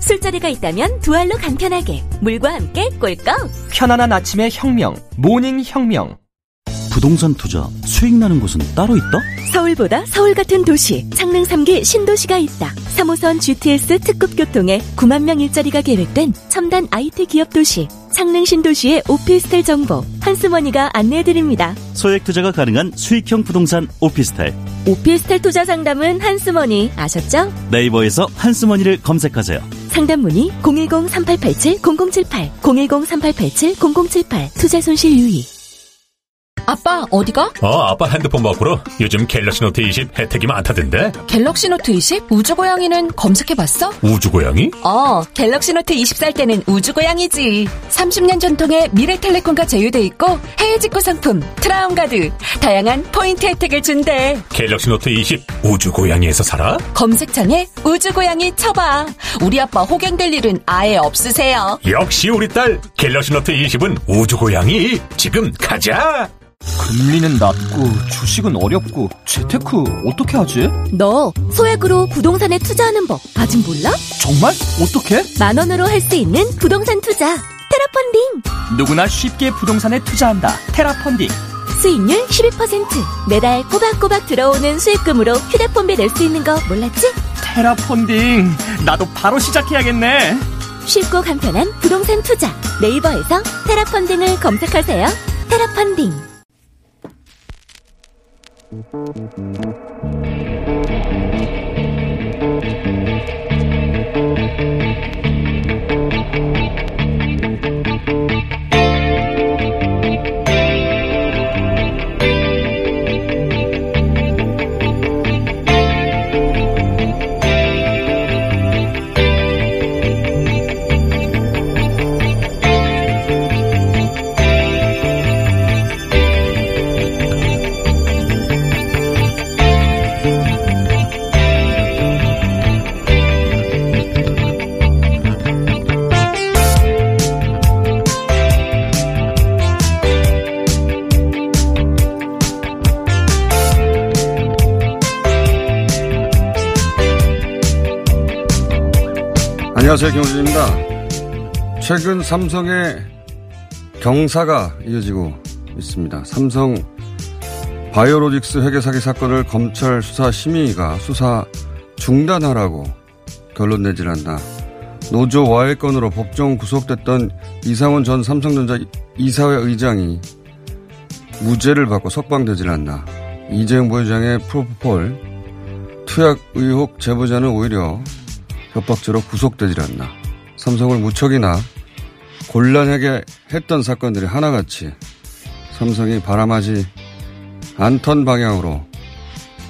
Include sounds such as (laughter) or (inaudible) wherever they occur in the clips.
술자리가 있다면 두 알로 간편하게 물과 함께 꿀꺽 편안한 아침의 혁명, 모닝 혁명. 부동산 투자 수익 나는 곳은 따로 있다? 서울보다 서울 같은 도시 창릉 3기 신도시가 있다 3호선 GTX 특급 교통에 9만 명 일자리가 계획된 첨단 IT 기업 도시 창릉 신도시의 오피스텔 정보 한스머니가 안내해드립니다 소액 투자가 가능한 수익형 부동산 오피스텔 오피스텔 투자 상담은 한스머니 아셨죠? 네이버에서 한스머니를 검색하세요. 상담 문의 010-3887-0078 010-3887-0078 투자 손실 유의 아빠 어디가? 어, 아빠 핸드폰 바꾸러 요즘 갤럭시 노트 20 혜택이 많다던데. 갤럭시 노트 20 우주고양이는 검색해봤어? 우주고양이? 어, 갤럭시 노트 20 살 때는 우주고양이지. 30년 전통의 미래텔레콤과 제휴돼 있고 해외 직구 상품, 트라운가드, 다양한 포인트 혜택을 준대. 갤럭시 노트 20 우주고양이에서 살아? 검색창에 우주고양이 쳐봐. 우리 아빠 호갱될 일은 아예 없으세요. 역시 우리 딸 갤럭시 노트 20은 우주고양이. 지금 가자. 금리는 낮고 주식은 어렵고 재테크 어떻게 하지? 너 소액으로 부동산에 투자하는 법 아직 몰라? 정말? 어떻게? 만 원으로 할 수 있는 부동산 투자 테라펀딩 누구나 쉽게 부동산에 투자한다. 테라펀딩. 수익률 12% 매달 꼬박꼬박 들어오는 수익금으로 휴대폰비 낼 수 있는 거 몰랐지? 테라펀딩. 나도 바로 시작해야겠네. 쉽고 간편한 부동산 투자 네이버에서 테라펀딩을 검색하세요 테라펀딩 Thank you. 안녕하세요. 김호준입니다. 최근 삼성의 경사가 이어지고 있습니다. 삼성 바이오로직스 회계 사기 사건을 검찰 수사 심의가 수사 중단하라고 결론 내질 않나. 노조 와해 건으로 법정 구속됐던 이상원 전 삼성전자 이사회 의장이 무죄를 받고 석방되질 않나. 이재용 부회장의 프로포폴 투약 의혹 제보자는 오히려 협박죄로 구속되질 않나. 삼성을 무척이나 곤란하게 했던 사건들이 하나같이 삼성이 바람하지 않던 방향으로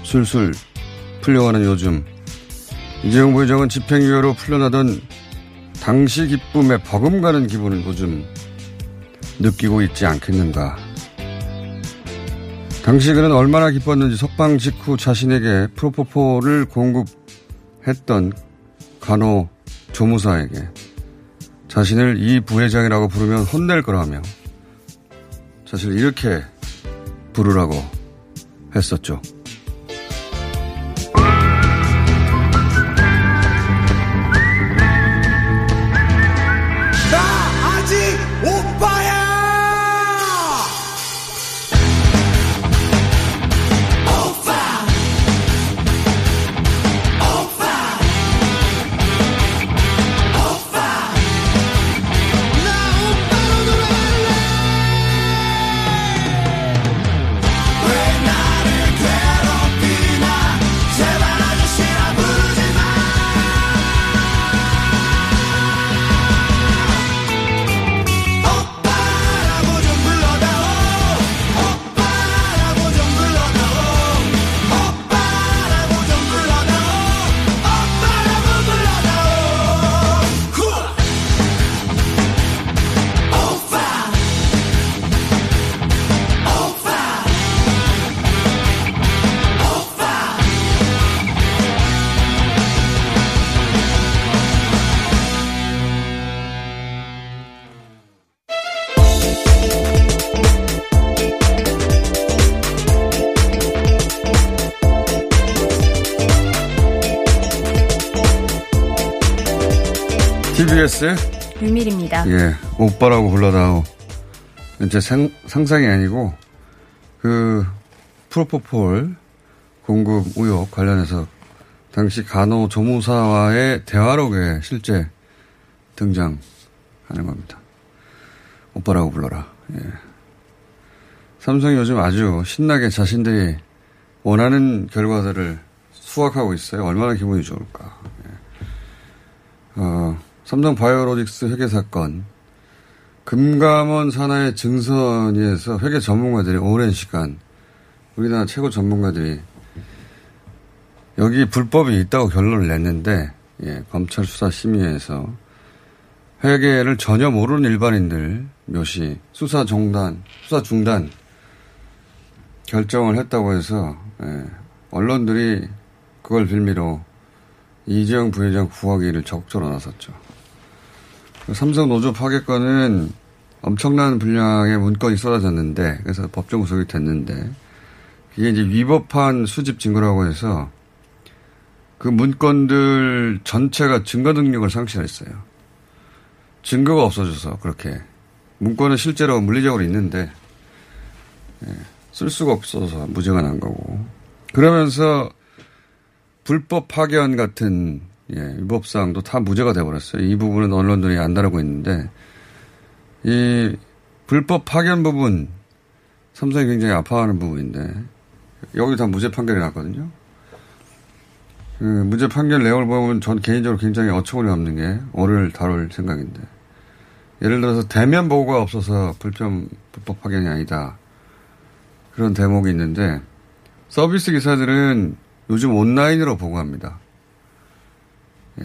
술술 풀려가는 요즘 이재용 부회장은 집행유예로 풀려나던 당시 기쁨에 버금가는 기분을 요즘 느끼고 있지 않겠는가. 당시 그는 얼마나 기뻤는지 석방 직후 자신에게 프로포폴을 공급했던 간호 조무사에게 자신을 이 부회장이라고 부르면 혼낼 거라며 사실 이렇게 부르라고 했었죠. 예, 오빠라고 불러다오. 이제 상, 상상이 아니고 그 프로포폴 공급 의혹 관련해서 당시 간호조무사와의 대화록에 실제 등장하는 겁니다. 오빠라고 불러라. 예. 삼성이 요즘 아주 신나게 자신들이 원하는 결과들을 수확하고 있어요. 얼마나 기분이 좋을까. 예. 어, 삼성 바이오로직스 회계 사건. 금감원 산하의 증선위에서 회계 전문가들이 오랜 시간, 우리나라 최고 전문가들이 여기 불법이 있다고 결론을 냈는데, 예, 검찰 수사 심의에서 회계를 전혀 모르는 일반인들 몇이 수사 중단, 수사 중단 결정을 했다고 해서, 예, 언론들이 그걸 빌미로 이재용 부회장 구하기를 적극적으로 나섰죠. 삼성 노조 파괴건은 엄청난 분량의 문건이 쏟아졌는데, 그래서 법정 구속이 됐는데, 이게 이제 위법한 수집 증거라고 해서 그 문건들 전체가 증거 능력을 상실했어요. 증거가 없어져서 그렇게. 문건은 실제로 물리적으로 있는데, 예, 쓸 수가 없어서 무죄가 난 거고. 그러면서 불법 파견 같은 예, 위법사항도 다 무죄가 돼버렸어요. 이 부분은 언론들이 안다라고 했는데, 이 불법 파견 부분, 삼성이 굉장히 아파하는 부분인데, 여기 다 무죄 판결이 났거든요. 그 무죄 판결 내용을 보면 전 개인적으로 굉장히 어처구니 없는 게 오늘 다룰 생각인데. 예를 들어서 대면 보고가 없어서 불점, 불법 파견이 아니다. 그런 대목이 있는데, 서비스 기사들은 요즘 온라인으로 보고합니다.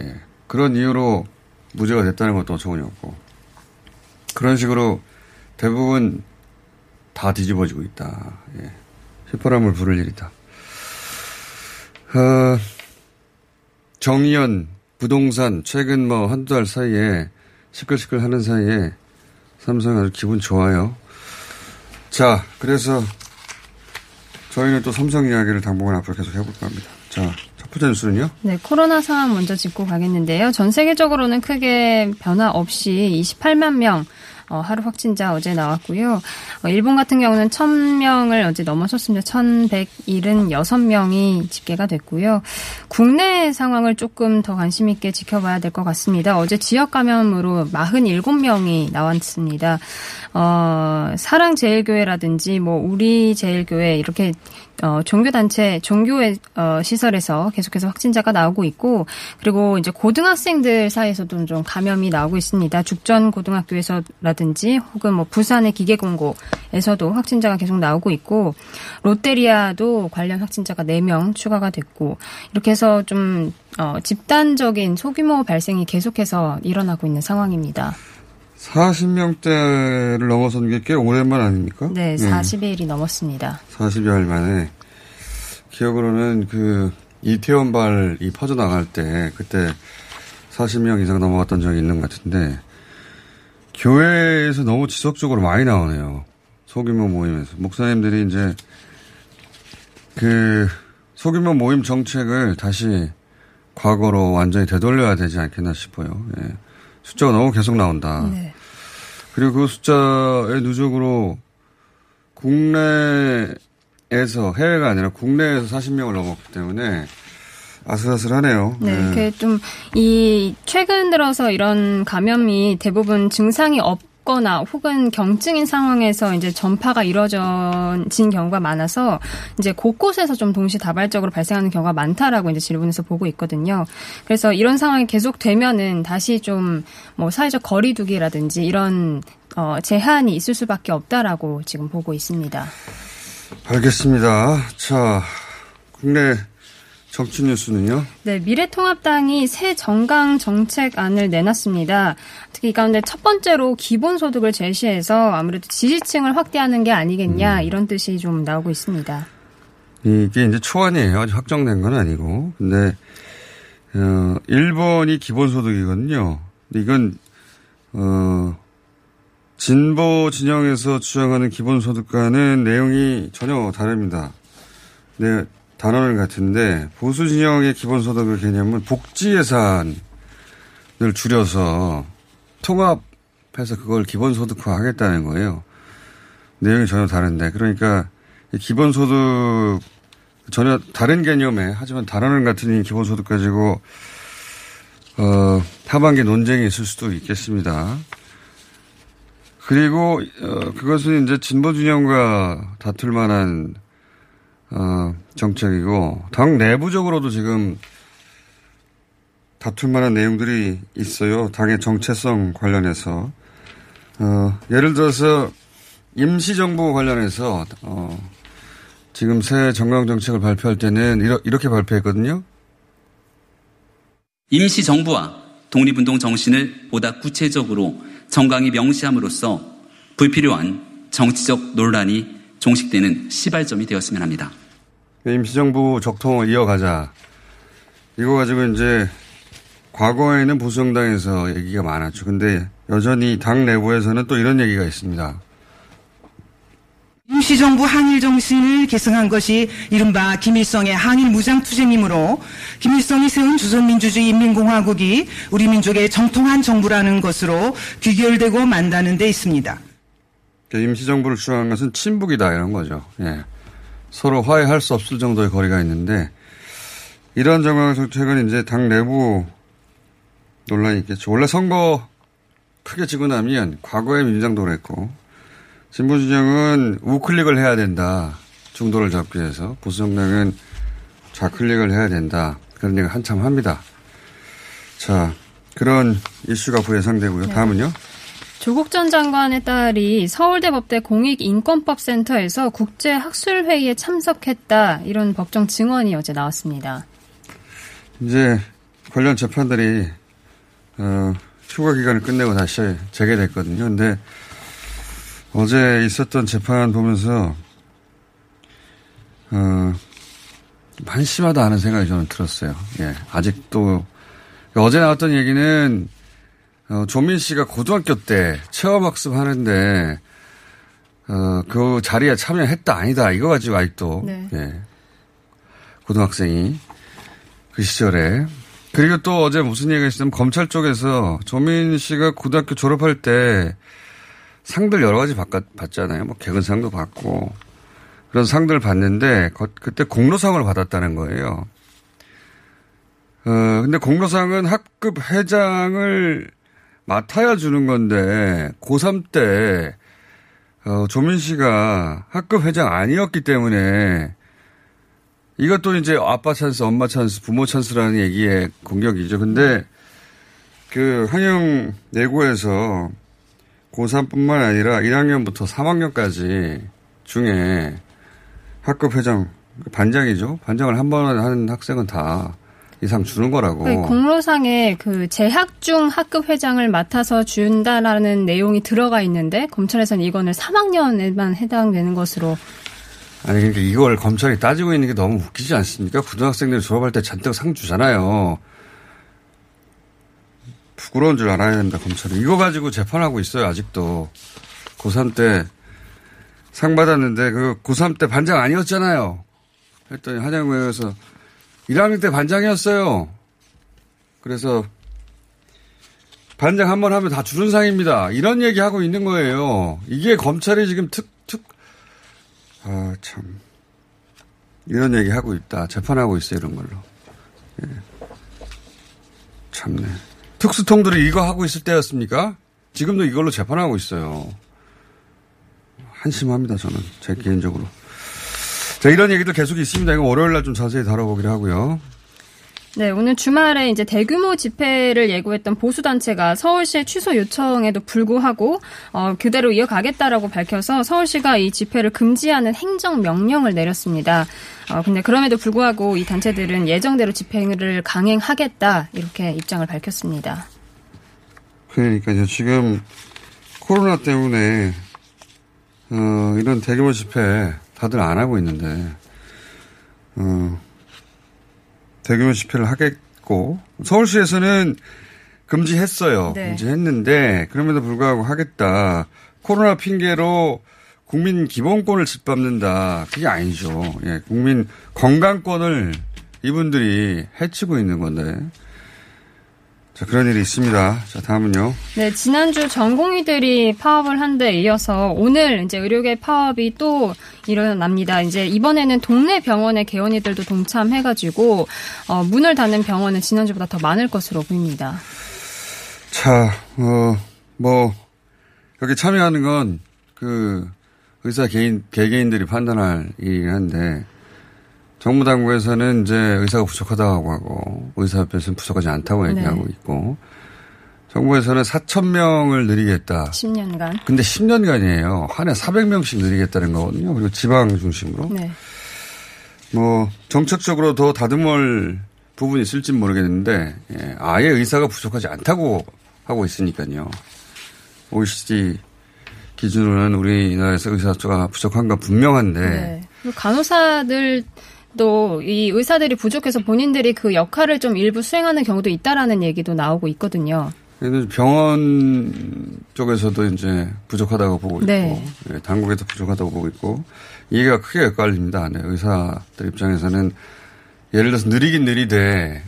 예. 그런 이유로 무죄가 됐다는 것도 어처구니 없고. 그런 식으로 대부분 다 뒤집어지고 있다. 예. 휘파람을 부를 일이다. 어, 정의연 부동산 최근 뭐 한두 달 사이에 시끌시끌 하는 사이에 삼성 아주 기분 좋아요. 자, 그래서 저희는 또 삼성 이야기를 당분간 앞으로 계속 해볼까 합니다. 자, 첫 번째 뉴스는요? 네, 코로나 상황 먼저 짚고 가겠는데요. 전 세계적으로는 크게 변화 없이 28만 명 어, 하루 확진자 어제 나왔고요. 어, 일본 같은 경우는 1000명을 어제 넘어섰습니다. 1176명이 집계가 됐고요. 국내 상황을 조금 더 관심 있게 지켜봐야 될 것 같습니다. 어제 지역 감염으로 47명이 나왔습니다. 어, 사랑제일교회라든지 뭐 우리제일교회 이렇게 어, 종교단체, 종교의 어, 시설에서 계속해서 확진자가 나오고 있고, 그리고 이제 고등학생들 사이에서도 좀 감염이 나오고 있습니다. 죽전 고등학교에서라든지 혹은 뭐 부산의 기계공고에서도 확진자가 계속 나오고 있고, 롯데리아도 관련 확진자가 4명 추가가 됐고, 이렇게 해서 좀 어, 집단적인 소규모 발생이 계속해서 일어나고 있는 상황입니다. 40명대를 넘어선 게 꽤 오랜만 아닙니까? 네, 40일이 넘었습니다. 40여일 만에. 기억으로는 그 이태원발이 퍼져나갈 때 그때 40명 이상 넘어갔던 적이 있는 것 같은데 교회에서 너무 지속적으로 많이 나오네요. 소규모 모임에서. 목사님들이 이제 그 소규모 모임 정책을 다시 과거로 완전히 되돌려야 되지 않겠나 싶어요. 예. 숫자가 너무 계속 나온다. 네. 그리고 그 숫자의 누적으로 국내에서 해외가 아니라 국내에서 40명을 넘었기 때문에 아슬아슬하네요. 네, 네. 좀이 최근 들어서 이런 감염이 대부분 증상이 없 거나 혹은 경증인 상황에서 이제 전파가 이루어진 경우가 많아서 이제 곳곳에서 좀 동시다발적으로 발생하는 경우가 많다라고 이제 질문에서 보고 있거든요. 그래서 이런 상황이 계속되면은 다시 좀 뭐 사회적 거리두기라든지 이런 어 제한이 있을 수밖에 없다라고 지금 보고 있습니다. 알겠습니다. 자, 국내 정치 뉴스는요? 네, 미래통합당이 새 정강 정책안을 내놨습니다. 특히 이 가운데 첫 번째로 기본소득을 제시해서 아무래도 지지층을 확대하는 게 아니겠냐 음. 이런 뜻이 좀 나오고 있습니다. 이게 이제 초안이에요. 아직 확정된 건 아니고. 근데 어, 1번이 기본소득이거든요. 근데 이건 어, 진보 진영에서 주장하는 기본소득과는 내용이 전혀 다릅니다. 네, 단어는 같은데 보수 진영의 기본소득의 개념은 복지 예산을 줄여서 통합해서 그걸 기본소득화 하겠다는 거예요. 내용이 전혀 다른데. 그러니까 기본소득 전혀 다른 개념에 하지만 단어는 같은 이 기본소득 가지고 어, 하반기 논쟁이 있을 수도 있겠습니다. 그리고 어, 그것은 이제 진보 진영과 다툴 만한 어, 정책이고 당 내부적으로도 지금 다툴 만한 내용들이 있어요. 당의 정체성 관련해서 어, 예를 들어서 임시정부 관련해서 어, 지금 새 정강 정책을 발표할 때는 이러, 이렇게 발표했거든요. 임시정부와 독립운동 정신을 보다 구체적으로 정강이 명시함으로써 불필요한 정치적 논란이 종식되는 시발점이 되었으면 합니다. 임시정부 적통을 이어가자. 이거 가지고 이제 과거에는 보수정당에서 얘기가 많았죠. 근데 여전히 당 내부에서는 또 이런 얘기가 있습니다. 임시정부 항일 정신을 계승한 것이 이른바 김일성의 항일 무장투쟁이므로 김일성이 세운 조선민주주의 인민공화국이 우리 민족의 정통한 정부라는 것으로 귀결되고 만다는 데 있습니다. 그러니까 임시정부를 주장한 것은 친북이다 이런 거죠. 예. 서로 화해할 수 없을 정도의 거리가 있는데 이런 정황에서 최근 이제 당 내부 논란이 있겠죠. 원래 선거 크게 지고 나면 과거에 민주당도 그랬고 진보 진영은 우클릭을 해야 된다. 중도를 잡기 위해서. 보수 정당은 좌클릭을 해야 된다. 그런 얘기 한참 합니다. 자, 그런 이슈가 부예상되고요. 네. 다음은요. 조국 전 장관의 딸이 서울대 법대 공익인권법센터에서 국제학술회의에 참석했다. 이런 법정 증언이 어제 나왔습니다. 이제 관련 재판들이 어, 휴가 기간을 끝내고 다시 재개됐거든요. 근데 어제 있었던 재판 보면서 어, 한심하다 하는 생각이 저는 들었어요. 예, 아직도 어제 나왔던 얘기는 어, 조민 씨가 고등학교 때 체험학습 하는데 어, 그 자리에 참여했다 아니다 이거 가지고 아직도 네. 예, 고등학생이 그 시절에 그리고 또 어제 무슨 얘기가 있었냐면 검찰 쪽에서 조민 씨가 고등학교 졸업할 때 상들 여러 가지 받, 받잖아요. 뭐 개근상도 받고 그런 상들을 받는데 그때 공로상을 받았다는 거예요. 어, 근데 공로상은 학급 회장을 맡아야 주는 건데 고3 때 어, 조민 씨가 학급 회장 아니었기 때문에 이것도 이제 아빠 찬스, 엄마 찬스, 부모 찬스라는 얘기의 공격이죠. 근데 그 한영외고에서 고3뿐만 아니라 1학년부터 3학년까지 중에 학급 회장, 반장이죠. 반장을 한 번 하는 학생은 다 이상 주는 거라고. 네, 공로상에 그 재학 중 학급 회장을 맡아서 준다라는 내용이 들어가 있는데 검찰에서는 이거는 3학년에만 해당되는 것으로. 아니 그러니까 이걸 검찰이 따지고 있는 게 너무 웃기지 않습니까? 고등학생들이 졸업할 때 잔뜩 상 주잖아요. 부끄러운 줄 알아야 된다, 검찰은. 이거 가지고 재판하고 있어요, 아직도. 고3 때 상 받았는데, 그 고3 때 반장 아니었잖아요. 했더니 한양구에서 1학년 때 반장이었어요. 그래서 반장 한 번 하면 다 주는 상입니다. 이런 얘기 하고 있는 거예요. 이게 검찰이 지금 특, 특, 아, 참. 이런 얘기 하고 있다. 재판하고 있어요, 이런 걸로. 예. 참네. 특수통들이 이거 하고 있을 때였습니까? 지금도 이걸로 재판하고 있어요. 한심합니다, 저는. 제 개인적으로. 자, 이런 얘기도 계속 있습니다. 이거 월요일 날 좀 자세히 다뤄보기로 하고요. 네, 오늘 주말에 이제 대규모 집회를 예고했던 보수단체가 서울시의 취소 요청에도 불구하고, 어, 그대로 이어가겠다라고 밝혀서 서울시가 이 집회를 금지하는 행정명령을 내렸습니다. 어, 근데 그럼에도 불구하고 이 단체들은 예정대로 집행을 강행하겠다, 이렇게 입장을 밝혔습니다. 그러니까요, 지금 코로나 때문에, 어, 이런 대규모 집회 다들 안 하고 있는데, 어, 대규모 집회를 하겠고 서울시에서는 금지했어요. 네. 금지했는데 그럼에도 불구하고 하겠다. 코로나 핑계로 국민 기본권을 짓밟는다. 그게 아니죠. 예, 국민 건강권을 이분들이 해치고 있는 건데 자, 그런 일이 있습니다. 자, 다음은요. 네, 지난주 전공의들이 파업을 한 데 이어서 오늘 이제 의료계 파업이 또 일어납니다. 이제 이번에는 동네 병원의 개원이들도 동참해가지고, 어, 문을 닫는 병원은 지난주보다 더 많을 것으로 보입니다. 자, 어, 뭐, 여기 참여하는 건 그 의사 개인, 개개인들이 판단할 일이긴 한데, 정부 당국에서는 이제 의사가 부족하다고 하고 의사협회에서는 부족하지 않다고 얘기하고 네. 있고 정부에서는 4천 명을 늘리겠다. 10년간. 근데 10년간이에요. 한 해 400명씩 늘리겠다는 거거든요. 그리고 지방 중심으로. 네. 뭐 정책적으로 더 다듬을 부분이 있을지 모르겠는데 예, 아예 의사가 부족하지 않다고 하고 있으니까요. OECD 기준으로는 우리나라에서 의사 수가 부족한 건 분명한데 네. 간호사들 도이 의사들이 부족해서 본인들이 그 역할을 좀 일부 수행하는 경우도 있다라는 얘기도 나오고 있거든요. 병원 쪽에서도 이제 부족하다고 보고 있고, 네. 예, 당국에도 부족하다고 보고 있고, 이해가 크게 엇갈립니다. 네, 의사들 입장에서는 예를 들어서 느리긴 느리되,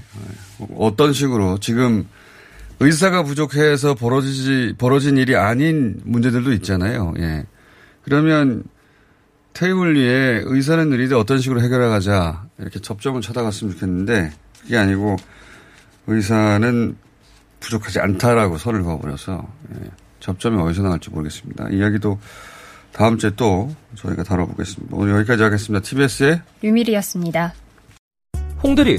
어, 어떤 식으로 지금 의사가 부족해서 벌어지지, 벌어진 일이 아닌 문제들도 있잖아요. 예. 그러면 테이블 위에 의사는 느리되 어떤 식으로 해결해 가자. 이렇게 접점을 찾아갔으면 좋겠는데, 그게 아니고 의사는 부족하지 않다라고 선을 그어버려서 예, 접점이 어디서 나갈지 모르겠습니다. 이야기도 다음 주에 또 저희가 다뤄보겠습니다. 오늘 여기까지 하겠습니다. TBS의 유밀이었습니다. 홍대리,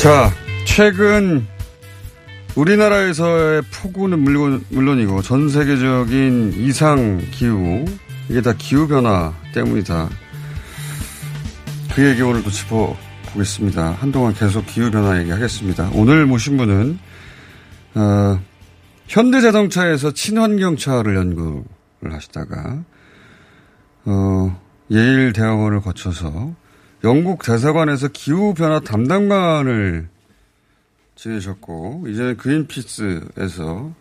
자, 최근 우리나라에서의 폭우는 물론, 물론이고 전 세계적인 이상 기후, 이게 다 기후 변화 때문이다. 그 얘기 오늘 또 짚어 보겠습니다. 한동안 계속 기후 변화 얘기 하겠습니다. 오늘 모신 분은, 어, 현대자동차에서 친환경차를 연구를 하시다가, 어, 예일 대학원을 거쳐서 영국 대사관에서 기후변화 담당관을 지내셨고, 이제는 그린피스에서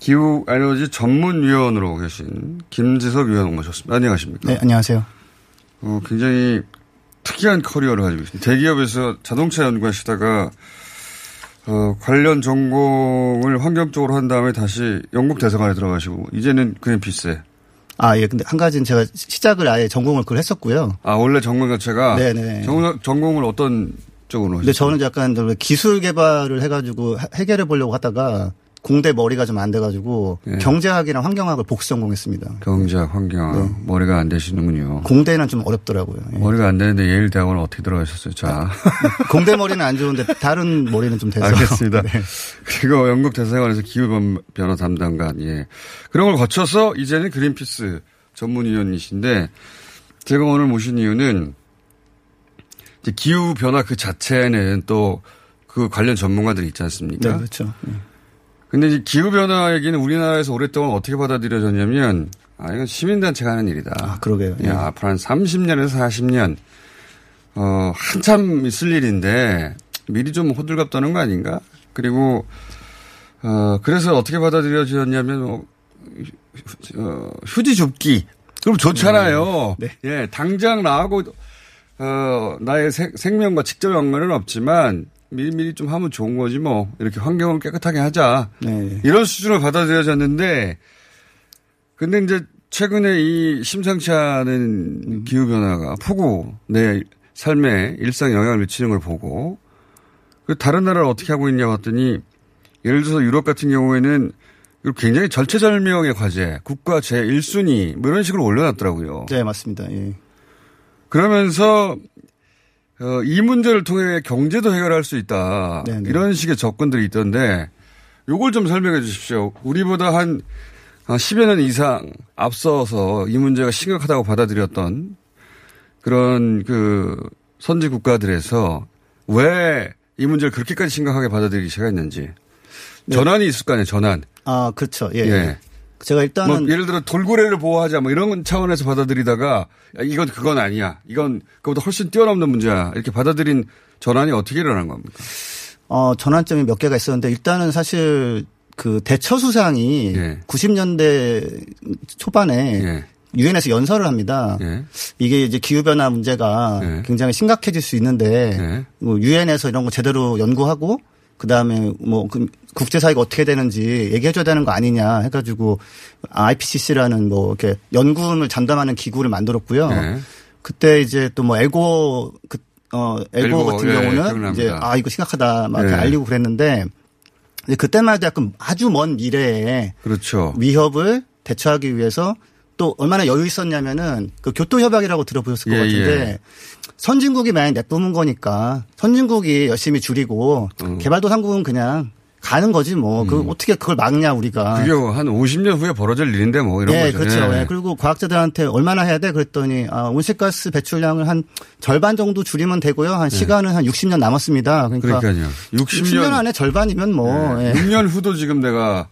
기후 에너지 전문위원으로 계신 김지석 위원 모셨습니다. 안녕하십니까? 네, 안녕하세요. 어, 굉장히 특이한 커리어를 가지고 있습니다. 대기업에서 자동차 연구하시다가, 어, 관련 전공을 환경 쪽으로 한 다음에 다시 영국 대사관에 들어가시고, 이제는 그린피스에 아, 예. 근데 한 가지는 제가 시작을 아예 전공을 그걸 했었고요. 아, 원래 전공 자체가? 네네. 전공, 전공을 어떤 쪽으로? 근데 저는 약간 기술 개발을 해가지고 해결해 보려고 하다가 공대 머리가 좀 안 돼가지고 네. 경제학이랑 환경학을 복수 전공했습니다. 경제학, 환경학. 네. 머리가 안 되시는군요. 공대는 좀 어렵더라고요. 예. 머리가 안 되는데 예일 대학원을 어떻게 들어가셨어요? 자. (laughs) 공대 머리는 안 좋은데 다른 머리는 좀 돼서. 알겠습니다. (laughs) 네. 그리고 영국 대사관에서 기후 변화 담당관, 예. 그런 걸 거쳐서 이제는 그린피스 전문위원이신데 제가 오늘 모신 이유는 이제 기후 변화 그 자체는 또 그 관련 전문가들이 있지 않습니까? 네, 그렇죠. 예. 근데 이제 기후변화 얘기는 우리나라에서 오랫동안 어떻게 받아들여졌냐면 아, 이건 시민단체가 하는 일이다. 아, 그러게요. 야, 앞으로 한 30년에서 40년, 어, 한참 있을 일인데 미리 좀 호들갑 떠는 거 아닌가? 그리고, 어, 그래서 어떻게 받아들여졌냐면, 어, 어, 휴지 줍기. 그럼 좋잖아요. 네. 예, 당장 나하고, 어, 나의 생, 생명과 직접 연관은 없지만 미리미리 좀 하면 좋은 거지 뭐. 이렇게 환경을 깨끗하게 하자. 네. 이런 수준으로 받아들여졌는데 근데 이제 최근에 이 심상치 않은 기후 변화가 폭우 내 삶에 일상 영향을 미치는 걸 보고 그 다른 나라를 어떻게 하고 있냐 봤더니 예를 들어서 유럽 같은 경우에는 굉장히 절체절명의 과제, 국가 제 1순위 뭐 이런 식으로 올려놨더라고요. 네, 맞습니다. 예. 그러면서 어, 이 문제를 통해 경제도 해결할 수 있다. 네네. 이런 식의 접근들이 있던데 요걸 좀 설명해 주십시오. 우리보다 한 10여 년 이상 앞서서 이 문제가 심각하다고 받아들였던 그런 그 선진 국가들에서 왜 이 문제를 그렇게까지 심각하게 받아들이기 시작했는지 전환이 있을 거 아니에요, 전환. 아, 그렇죠. 예. 예. 제가 일단은 뭐 예를 들어 돌고래를 보호하자 뭐 이런 차원에서 받아들이다가 야, 이건 그건 아니야. 이건 그보다 훨씬 뛰어넘는 문제야. 이렇게 받아들인 전환이 어떻게 일어난 겁니까? 어, 전환점이 몇 개가 있었는데 일단은 사실 그 대처 수상이 예. 90년대 초반에 예. 유엔에서 연설을 합니다. 예. 이게 이제 기후 변화 문제가 예. 굉장히 심각해질 수 있는데 예. 뭐 유엔에서 이런 거 제대로 연구하고 그다음에 뭐그 국제 사회가 어떻게 되는지 얘기해 줘야 되는 거 아니냐 해 가지고 IPCC라는 뭐 이렇게 연구를 전담하는 기구를 만들었고요. 예. 그때 이제 또 뭐 에고 그 어, 에고, 엘고, 같은 예, 경우는. 이제 아 이거 심각하다 막 이렇게 예. 알리고 그랬는데 이제 그때만 해도 약간 아주 먼 미래에 그렇죠. 위협을 대처하기 위해서 또 얼마나 여유 있었냐면은 그 교토협약이라고 들어보셨을 것 예, 같은데 예. 선진국이 만약 내뿜은 거니까 선진국이 열심히 줄이고 음. 개발도상국은 그냥 가는 거지 뭐. 그 어떻게 그걸 막냐 우리가. 그게 한 50년 후에 벌어질 일인데 뭐 이런 네, 거죠. 그렇죠. 예. 예, 그리고 과학자들한테 얼마나 해야 돼? 그랬더니 아, 온실가스 배출량을 한 절반 정도 줄이면 되고요. 한 시간은 한 60년 남았습니다. 그러니까 네. 그러니까요. 60년, 60년 안에 절반이면 뭐 예. 6년 후도 지금 내가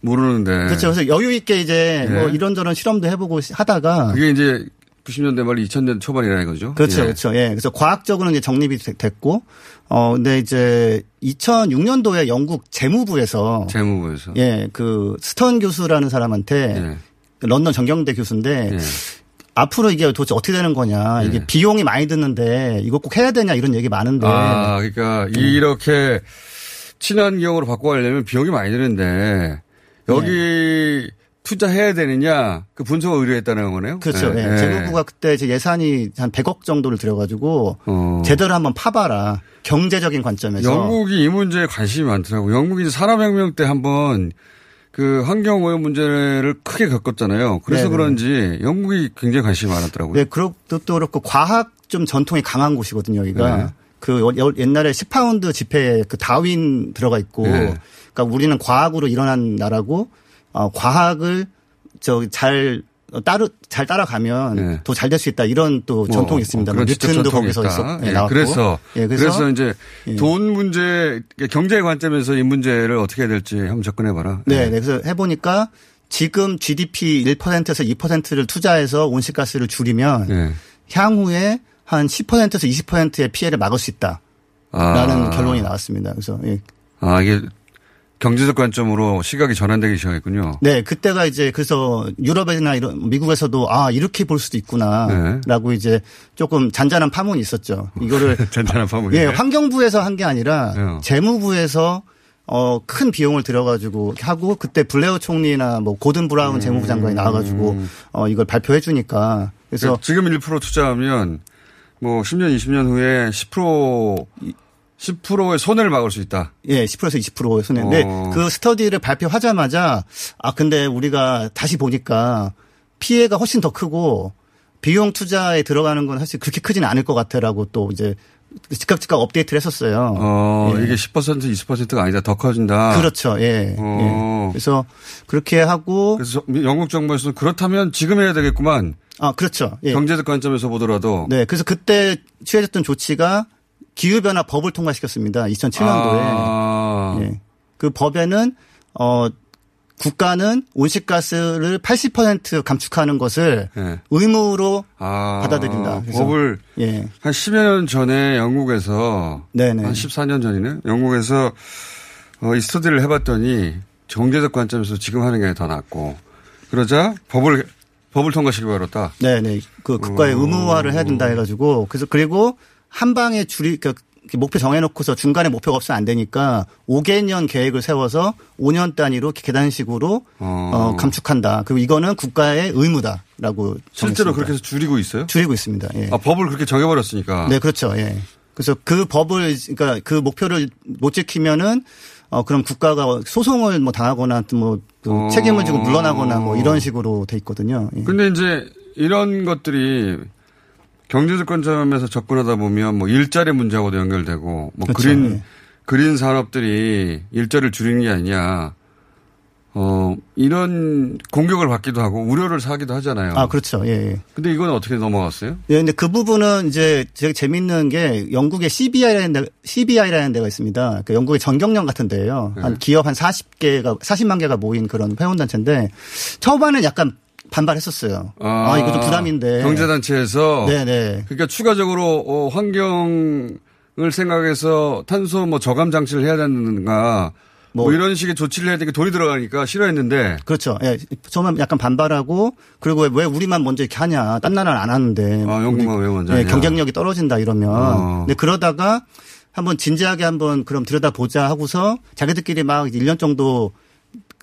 모르는데. 그렇죠. 그래서 여유 있게 이제 예. 뭐 이런저런 실험도 해보고 하다가 그게 이제 90년대 말 2000년 초반이라는 거죠. 그렇죠, 예. 그렇죠. 예. 그래서 과학적으로는 이제 정립이 되- 됐고, 어, 근데 이제 2006년도에 영국 재무부에서 재무부에서. 예, 그 스턴 교수라는 사람한테 예. 그 런던 정경대 교수인데 예. 앞으로 이게 도대체 어떻게 되는 거냐. 이게 예. 비용이 많이 드는데 이거 꼭 해야 되냐 이런 얘기 많은데. 아, 그러니까 이렇게 친환경으로 바꿔가려면 비용이 많이 드는데 여기 네. 투자해야 되느냐 그 분석을 의뢰했다는 거네요. 그렇죠. 예, 예. 예. 재무부가 그때 예산이 한 100억 정도를 들여가지고 어. 제대로 한번 파봐라. 경제적인 관점에서. 영국이 이 문제에 관심이 많더라고요. 영국이 산업혁명 때 한번 그 환경 오염 문제를 크게 겪었잖아요. 그래서 네네. 그런지 영국이 굉장히 관심이 많았더라고요. 네, 그것도 그렇고 과학 좀 전통이 강한 곳이거든요, 여기가. 네. 그 여- 옛날에 10파운드 지폐에 그 다윈 들어가 있고, 네. 그러니까 우리는 과학으로 일어난 나라고, 어, 과학을 저잘 따르 잘 따라가면 네. 더잘 될 수 있다 이런 또 뭐, 전통이 있습니다. 어, 지적 뉴튼도 전통이 거기서. 있었, 예, 예, 나왔고. 그래서, 예, 그래서 이제 예. 돈 문제, 경제 관점에서 이 문제를 어떻게 해야 될지 한번 접근해 봐라. 네, 예. 네. 그래서 해보니까 지금 GDP 1%에서 2%를 투자해서 온실가스를 줄이면 예. 향후에 한 10%에서 20%의 피해를 막을 수 있다. 아. 라는 결론이 나왔습니다. 그래서 예. 아, 이게 경제적 관점으로 시각이 전환되기 시작했군요. 네, 그때가 이제 그래서 유럽이나 이런 미국에서도 아 이렇게 볼 수도 네. 있구나라고 이제 조금 잔잔한 파문이 있었죠. 이거를 (laughs) 잔잔한 파문이. 예, 환경부에서 한 게 아니라 네. 재무부에서 어, 큰 비용을 들여가지고 하고 그때 블레어 총리나 뭐 고든 브라운 재무부 장관이 나와가지고 어, 이걸 발표해 주니까 그래서 그러니까 지금 1% 투자하면 뭐 10년, 20년 후에 10% 10%의 손해를 막을 수 있다. 예, 10%에서 20%의 손해인데 어. 그 스터디를 발표하자마자 아 근데 우리가 다시 보니까 피해가 훨씬 더 크고 비용 투자에 들어가는 건 사실 그렇게 크지는 않을 것 같아라고 또 이제 즉각 즉각 업데이트를 했었어요. 어, 예. 이게 10% 20%가 아니다. 더 커진다. 그렇죠. 예. 어. 예. 그래서 그렇게 하고 그래서 영국 정부에서는 그렇다면 지금 해야 되겠구만. 아, 그렇죠. 예. 경제적 관점에서 보더라도. 네. 그래서 그때 취해졌던 조치가 기후변화 법을 통과시켰습니다. 2007년도에. 아. 예. 그 법에는 어 국가는 온실가스를 80% 감축하는 것을 예. 의무로 아, 받아들인다. 법을 예. 한 10여 년 전에 영국에서 네네. 한 14년 전이네. 영국에서 어, 이 스터디를 해봤더니 경제적 관점에서 지금 하는 게 더 낫고 그러자 법을 법을 통과시키고 그렇다. 네네. 그 국가의 오. 의무화를 해야 된다 해가지고 그래서 그리고 한 방에 줄이 그 목표 정해놓고서 중간에 목표가 없으면 안 되니까 5개년 계획을 세워서 5년 단위로 계단식으로 어, 감축한다. 그리고 이거는 국가의 의무다라고 실제로 정했습니다. 그렇게 해서 줄이고 있어요? 줄이고 있습니다. 예. 아, 법을 그렇게 정해버렸으니까. 네, 그렇죠. 예. 그래서 그 법을 그러니까 그 목표를 못 지키면은 어 그럼 국가가 소송을 뭐 당하거나 뭐그 어. 책임을 지고 물러나거나 뭐 이런 식으로 돼 있거든요. 예. 근데 이제 이런 것들이 경제적 관점에서 접근하다 보면 뭐 일자리 문제하고도 연결되고 뭐 그렇죠. 그린 예. 그린 산업들이 일자리를 줄이는 게 아니냐. 어 이런 공격을 받기도 하고 우려를 사기도 하잖아요. 아, 그렇죠. 예. 예. 근데 이건 어떻게 넘어갔어요? 예, 근데 그 부분은 이제 되게 재밌는 게 영국의 CBI라는 데, CBI라는 데가 있습니다. 그 영국의 전경련 같은 데예요. 네. 한 기업 한 40개가 40만 개가 모인 그런 회원 단체인데 초반에 약간 반발했었어요. 아, 이거 좀 부담인데. 경제단체에서 네네. 그러니까 추가적으로 어, 환경을 생각해서 탄소 뭐 저감 장치를 해야 되는가 뭐, 이런 식의 조치를 해야 되니까 돈이 들어가니까 싫어했는데 그렇죠. 예. 처음에 약간 반발하고 그리고 왜, 왜 우리만 먼저 이렇게 하냐. 딴 나라는 안 하는데. 아, 영국만 왜 먼저 예, 하냐. 경쟁력이 떨어진다 이러면. 어. 근데 그러다가 한번 진지하게 한번 그럼 들여다보자 하고서 자기들끼리 막 1년 정도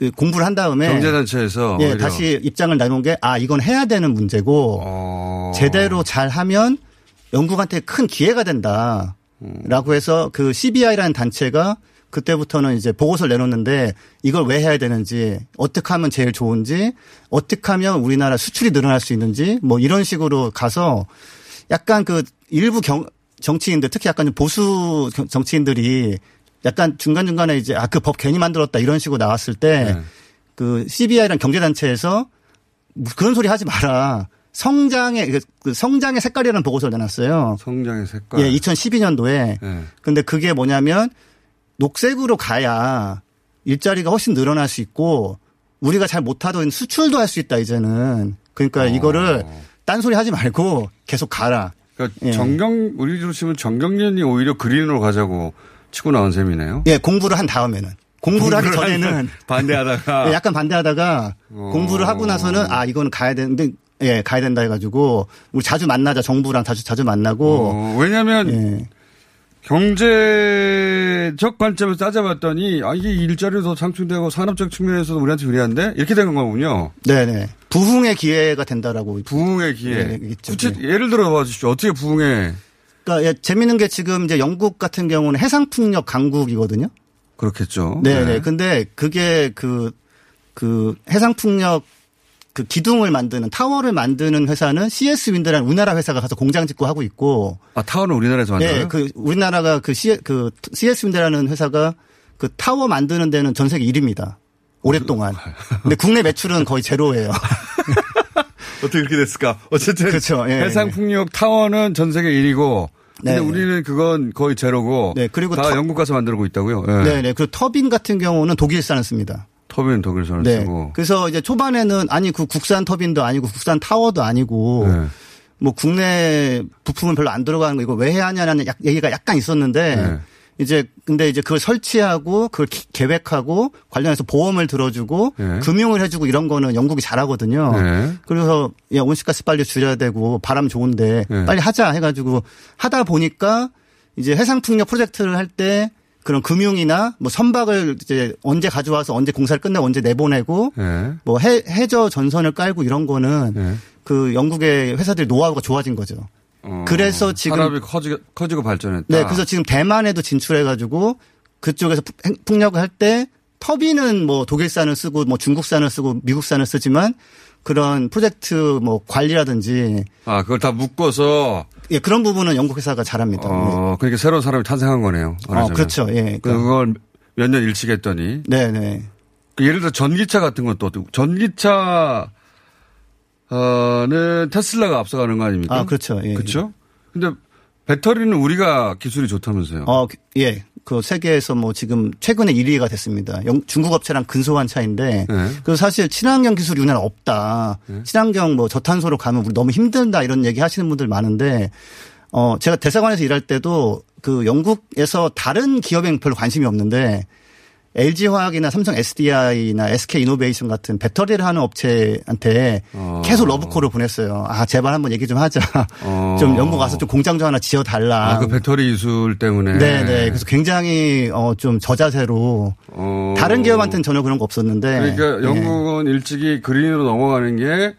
그 공부를 한 다음에 경제단체에서 예. 다시 입장을 내놓은 게 아, 이건 해야 되는 문제고 어. 제대로 잘 하면 영국한테 큰 기회가 된다. 라고 해서 그 CBI라는 단체가 그때부터는 이제 보고서를 내놓는데 이걸 왜 해야 되는지 어떻게 하면 제일 좋은지 어떻게 하면 우리나라 수출이 늘어날 수 있는지 뭐 이런 식으로 가서 약간 그 일부 경, 정치인들 특히 약간 좀 보수 정- 정치인들이 약간 중간중간에 이제 아 그 법 괜히 만들었다 이런 식으로 나왔을 때그 CBI라는 경제단체에서 뭐 그런 소리 하지 마라. 성장의 그- 그 성장의 색깔이라는 보고서를 내놨어요. 성장의 색깔. 예, 2012년도에. 예. 근데 그게 뭐냐면 녹색으로 가야 일자리가 훨씬 늘어날 수 있고 우리가 잘 못하던 수출도 할 수 있다 이제는. 그러니까 이거를 딴소리 하지 말고 계속 가라. 그러니까 예. 정경 우리로 치면 정경련이 오히려 그린으로 가자고 치고 나온 셈이네요. 예, 공부를 한 다음에는. 공부를 하기 전에는 (laughs) 반대하다가 (laughs) 예, 약간 반대하다가 어. 공부를 하고 나서는 아 이거는 가야 되는데 예 가야 된다 해가지고 우리 자주 만나자 정부랑 자주 자주 만나고 어, 왜냐하면 예. 경제적 관점에서 따져봤더니 아 이게 일자리도 더 창출되고 산업적 측면에서도 우리한테 유리한데 이렇게 된 거군요. 네네 부흥의 기회가 된다라고 부흥의 기회. 예, 있죠. 구체 예를 들어 봐 주십시오. 어떻게 부흥에 그러니까 예, 재밌는 게 지금 이제 영국 같은 경우는 해상풍력 강국이거든요. 그렇겠죠. 네네. 근데 그게 그, 그 해상풍력 그 기둥을 만드는 타워를 만드는 회사는 CS Wind라는 우리나라 회사가 가서 공장 짓고 하고 있고. 아 타워는 우리나라에서 만들어요? 네, 그 우리나라가 그, C, 그 CS Wind라는 회사가 그 타워 만드는 데는 전 세계 1위입니다. 오랫동안. 근데 국내 매출은 거의 제로예요. (laughs) 어떻게 그렇게 됐을까? 어쨌든 그렇죠. 예, 해상 풍력 타워는 전 세계 1위고 근데 네. 우리는 그건 거의 제로고 네, 그리고 다 터- 영국 가서 만들고 있다고요. 예. 네네. 그리고 터빈 같은 경우는 독일산을 씁니다. 터빈 독일산을 네. 쓰고 그래서 이제 초반에는 아니 그 국산 터빈도 아니고 국산 타워도 아니고 네. 뭐 국내 부품은 별로 안 들어가는 거 이거 왜 해야 하냐는 약- 얘기가 약간 있었는데 네. 이제 근데 이제 그걸 설치하고 그걸 기- 계획하고 관련해서 보험을 들어주고 네. 금융을 해주고 이런 거는 영국이 잘하거든요. 네. 그래서 야 온실가스 빨리 줄여야 되고 바람 좋은데 네. 빨리 하자 해가지고 하다 보니까 이제 해상풍력 프로젝트를 할 때 그런 금융이나 뭐 선박을 이제 언제 가져와서 언제 공사를 끝내고 언제 내보내고 예. 뭐 해, 해저 전선을 깔고 이런 거는 예. 그 영국의 회사들이 노하우가 좋아진 거죠. 어, 그래서 지금 산업이 커지고, 커지고 발전했다. 네, 그래서 지금 대만에도 진출해가지고 그쪽에서 풍- 풍력을 할 때 터빈은 뭐 독일산을 쓰고 뭐 중국산을 쓰고 미국산을 쓰지만 그런 프로젝트 뭐 관리라든지 아, 그걸 다 묶어서 예, 그런 부분은 영국 회사가 잘합니다. 어, 그러니까 새로운 사람이 탄생한 거네요. 말하자면. 그렇죠. 예. 그걸 몇 년 일찍 했더니. 네, 네. 그 예를 들어 전기차 같은 것도 전기차 어는 테슬라가 앞서가는 거 아닙니까? 아, 그렇죠. 예. 그렇죠. 근데 배터리는 우리가 기술이 좋다면서요. 어, 그- 예. 그 세계에서 뭐 지금 최근에 1위가 됐습니다. 영- 중국 업체랑 근소한 차인데 네. 그 사실 친환경 기술이 우리나라 없다. 친환경 뭐 저탄소로 가면 우리 너무 힘들다 이런 얘기 하시는 분들 많은데 어 제가 대사관에서 일할 때도 그 영국에서 다른 기업엔 별로 관심이 없는데 LG 화학이나 삼성 SDI나 SK 이노베이션 같은 배터리를 하는 업체한테 계속 러브콜을 보냈어요. 아 제발 한번 얘기 좀 하자. 어. (laughs) 좀 영국 와서 좀 공장 좀 하나 지어달라. 아, 그 배터리 기술 때문에. 네네. 그래서 굉장히 어, 좀 저자세로 어. 다른 기업한테는 전혀 그런 거 없었는데. 그러니까 예. 영국은 일찍이 그린으로 넘어가는 게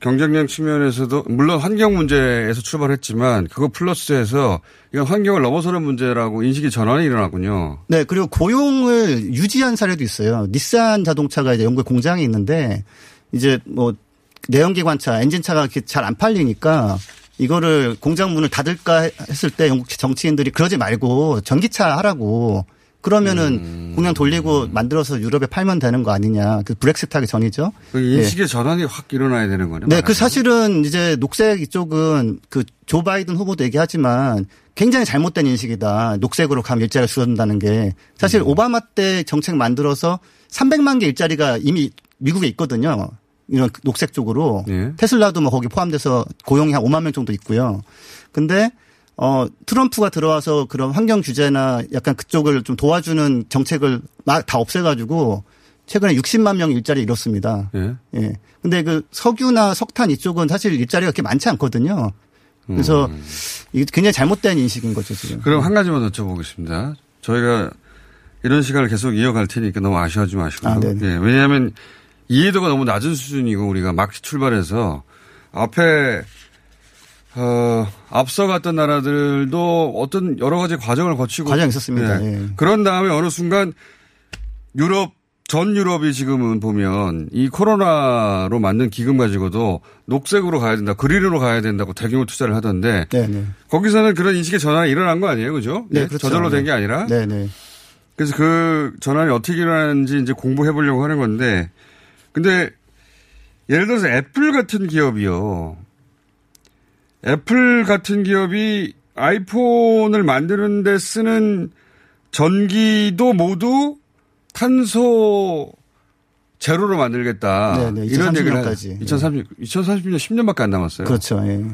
경쟁력 측면에서도 물론 환경 문제에서 출발했지만 그거 플러스해서 이건 환경을 넘어서는 문제라고 인식이 전환이 일어났군요. 네 그리고 고용을 유지한 사례도 있어요. 닛산 자동차가 이제 영국에 공장이 있는데 이제 뭐 내연기관차 엔진차가 잘안 팔리니까 이거를 공장 문을 닫을까 했을 때 영국 정치인들이 그러지 말고 전기차 하라고 그러면은 음. 공장 돌리고 만들어서 유럽에 팔면 되는 거 아니냐. 그 브렉시트 하기 전이죠. 그 인식의 전환이 확 일어나야 되는 거네요. 네, 그 사실은 이제 녹색 이쪽은 그 조 바이든 후보도 얘기하지만 굉장히 잘못된 인식이다. 녹색으로 가면 일자리가 줄어든다는 게 사실 오바마 때 정책 만들어서 300만 개 일자리가 이미 미국에 있거든요. 이런 녹색 쪽으로 테슬라도 뭐 거기 포함돼서 고용이 한 5만 명 정도 있고요. 근데 어 트럼프가 들어와서 그런 환경 규제나 약간 그쪽을 좀 도와주는 정책을 막 다 없애가지고 최근에 60만 명 일자리 잃었습니다. 예. 예. 근데 그 석유나 석탄 이쪽은 사실 일자리가 그렇게 많지 않거든요. 그래서 이게 굉장히 잘못된 인식인 거죠, 지금. 음. 그럼 한 가지만 여쭤보겠습니다. 저희가 이런 시간을 계속 이어갈 테니까 너무 아쉬워하지 마시고요. 아. 예, 왜냐하면 이해도가 너무 낮은 수준이고 우리가 막 출발해서 앞에 어, 앞서갔던 나라들도 어떤 여러 가지 과정을 거치고 과정이 있었습니다. 예. 그런 다음에 어느 순간 유럽 전 유럽이 지금은 보면 이 코로나로 만든 기금 가지고도 녹색으로 가야 된다, 그린으로 가야 된다고 대규모 투자를 하던데 네네. 거기서는 그런 인식의 전환이 일어난 거 아니에요, 그죠? 네, 예? 그렇죠. 저절로 된 게 아니라. 네네. 그래서 그 전환이 어떻게 일어나는지 이제 공부해 보려고 하는 건데, 근데 예를 들어서 애플 같은 기업이요. 애플 같은 기업이 아이폰을 만드는데 쓰는 전기도 모두 탄소 제로로 만들겠다. 네네, 이런 얘기를 2030년 까지. 2030, 2030년 10년밖에 안 남았어요. 그렇죠. 예.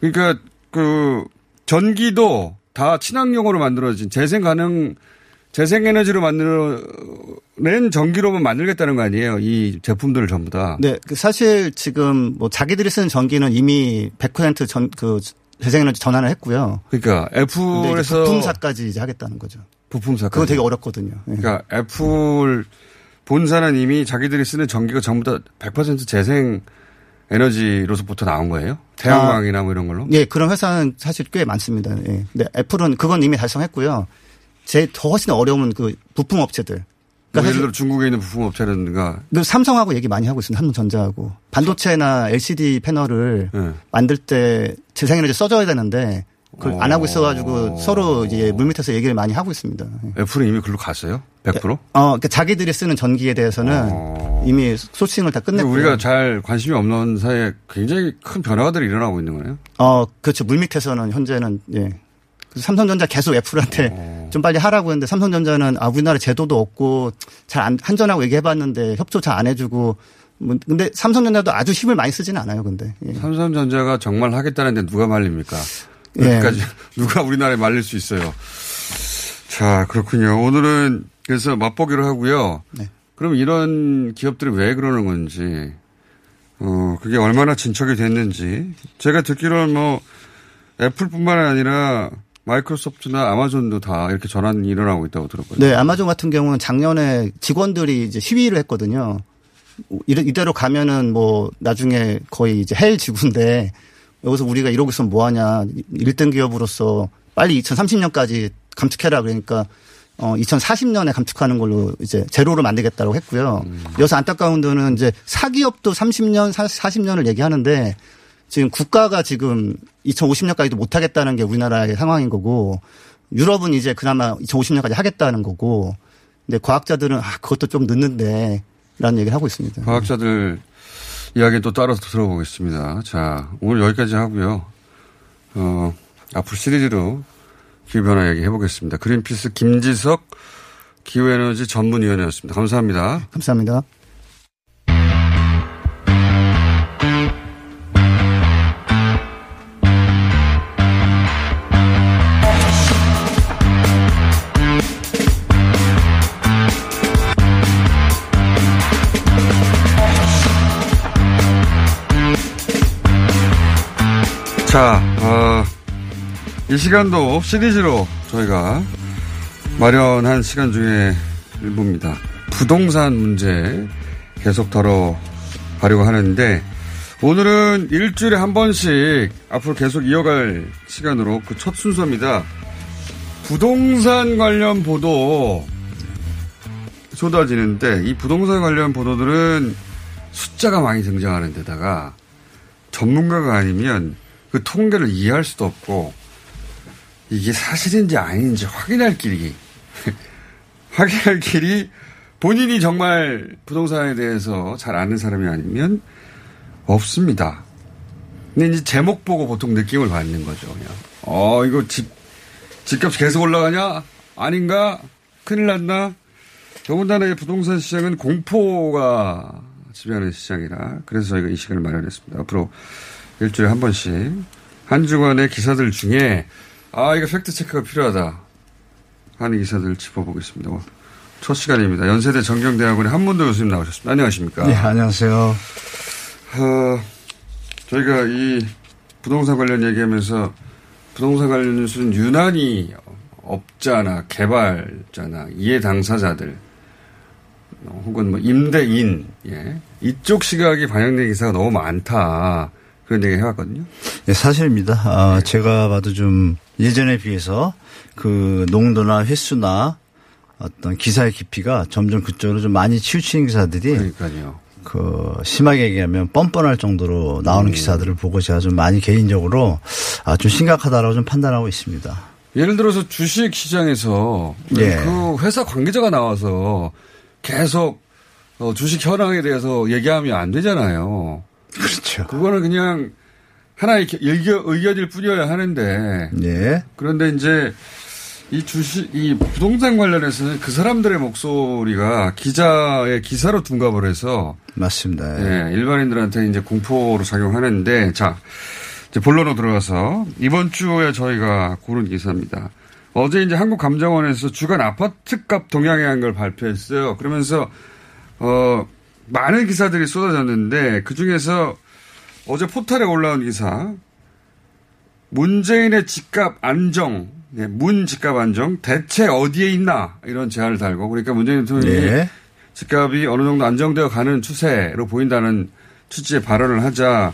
그러니까 그 전기도 다 친환경으로 만들어진 재생 가능 재생에너지로 만들어낸 전기로만 만들겠다는 거 아니에요? 이 제품들을 전부 다. 네, 그 사실 지금 뭐 자기들이 쓰는 전기는 이미 100%전그 재생에너지 전환을 했고요. 그러니까 애플에서 부품사까지 이제 하겠다는 거죠. 부품사. 그거 되게 어렵거든요. 예. 그러니까 애플 본사는 이미 자기들이 쓰는 전기가 전부 다 100% 재생 에너지로서부터 나온 거예요? 태양광이나 뭐 이런 걸로? 예, 그런 회사는 사실 꽤 많습니다. 예. 근데 애플은 그건 이미 달성했고요. 제 더 훨씬 어려운 그 부품 업체들. 뭐 그러니까 예를 들어 중국에 있는 부품 업체라든가 그 삼성하고 얘기 많이 하고 있습니다. 삼성전자하고 반도체나 LCD 패널을 네. 만들 때 재생에너지 써줘야 되는데 그걸 안 하고 어. 있어가지고 서로 이제 물밑에서 얘기를 많이 하고 있습니다. 예. 애플은 이미 글로 갔어요? 100%? 어, 그러니까 자기들이 쓰는 전기에 대해서는 이미 소싱을 다 끝냈고 우리가 잘 관심이 없는 사이에 굉장히 큰 변화들이 일어나고 있는 거예요. 어, 그렇죠. 물밑에서는 현재는 예. 삼성전자 계속 애플한테 어. 좀 빨리 하라고 했는데 삼성전자는 아 우리나라 제도도 없고 잘 안 한전하고 얘기해봤는데 협조 잘 안 해주고 뭐 근데 삼성전자도 아주 힘을 많이 쓰지는 않아요. 근데 예. 삼성전자가 정말 하겠다는데 누가 말립니까? 예. 여기까지 (laughs) 누가 우리나라에 말릴 수 있어요. 자 그렇군요. 오늘은 그래서 맛보기로 하고요. 네. 그럼 이런 기업들이 왜 그러는 건지, 어 그게 얼마나 진척이 됐는지 제가 듣기로는 뭐 애플뿐만 아니라 마이크로소프트나 아마존도 다 이렇게 전환이 일어나고 있다고 들었거든요. 네, 아마존 같은 경우는 작년에 직원들이 이제 시위를 했거든요. 이대로 가면은 뭐 나중에 거의 이제 헬 지구인데 여기서 우리가 이러고 있으면 뭐하냐. 1등 기업으로서 빨리 2030년까지 감축해라 그러니까 어 2040년에 감축하는 걸로 이제 제로로 만들겠다고 했고요. 여기서 안타까운 거는 이제 사기업도 30년, 40년을 얘기하는데 지금 국가가 지금 2050년까지도 못 하겠다는 게 우리나라의 상황인 거고 유럽은 이제 그나마 2050년까지 하겠다는 거고 근데 과학자들은 아 그것도 좀 늦는데 라는 얘기를 하고 있습니다. 과학자들 이야기 또 따로 들어보겠습니다. 자, 오늘 여기까지 하고요. 어, 앞으로 시리즈로 기후변화 얘기 해보겠습니다. 그린피스 김지석 기후에너지 전문위원회였습니다. 감사합니다. 감사합니다. 자, 어, 이 시간도 시리즈로 저희가 마련한 시간 중에 일부입니다. 부동산 문제 계속 다뤄가려고 하는데 오늘은 일주일에 한 번씩 앞으로 계속 이어갈 시간으로 그 첫 순서입니다. 부동산 관련 보도 쏟아지는데 이 부동산 관련 보도들은 숫자가 많이 등장하는 데다가 전문가가 아니면 그 통계를 이해할 수도 없고 이게 사실인지 아닌지 확인할 길이 (laughs) 확인할 길이 본인이 정말 부동산에 대해서 잘 아는 사람이 아니면 없습니다. 근데 이제 제목 보고 보통 느낌을 받는 거죠. 그냥 어 이거 집 집값 계속 올라가냐? 아닌가? 큰일 났나? 더군다나 이 부동산 시장은 공포가 지배하는 시장이라 그래서 저희가 이 시간을 마련했습니다. 앞으로 일주일에 한 번씩 한 주간의 기사들 중에 아 이거 팩트 체크가 필요하다 하는 기사들 짚어보겠습니다. 첫 시간입니다. 연세대 정경대학원의 한문도 교수님 나오셨습니다. 안녕하십니까? 네, 안녕하세요. 어, 저희가 이 부동산 관련 얘기하면서 부동산 관련 뉴스는 유난히 업자나 개발자나 이해 당사자들 어, 혹은 뭐 임대인 예. 이쪽 시각이 반영된 기사가 너무 많다 그런 얘기 해왔거든요. 네, 사실입니다. 아, 제가 봐도 좀 예전에 비해서 그 농도나 횟수나 어떤 기사의 깊이가 점점 그쪽으로 좀 많이 치우치는 기사들이 그러니까요. 그 심하게 얘기하면 뻔뻔할 정도로 나오는 음. 기사들을 보고 제가 좀 많이 개인적으로 아, 좀 심각하다라고 좀 판단하고 있습니다. 예를 들어서 주식 시장에서 예. 그 회사 관계자가 나와서 계속 어, 주식 현황에 대해서 얘기하면 안 되잖아요. 그렇죠. 그거는 그냥 하나의 의견, 의견일 뿐이어야 하는데. 예. 그런데 이제 이 주식, 이 부동산 관련해서는 그 사람들의 목소리가 기자의 기사로 둔갑을 해서. 맞습니다. 예, 일반인들한테 이제 공포로 작용하는데, 자, 이제 본론으로 들어가서 이번 주에 저희가 고른 기사입니다. 어제 이제 한국감정원에서 주간 아파트 값 동향이라는 걸 발표했어요. 그러면서 어 많은 기사들이 쏟아졌는데 그 중에서 어제 포털에 올라온 기사 문재인의 집값 안정, 네, 문 집값 안정 대체 어디에 있나 이런 제안을 달고 그러니까 문재인 대통령이 예. 집값이 어느 정도 안정되어 가는 추세로 보인다는 취지의 발언을 하자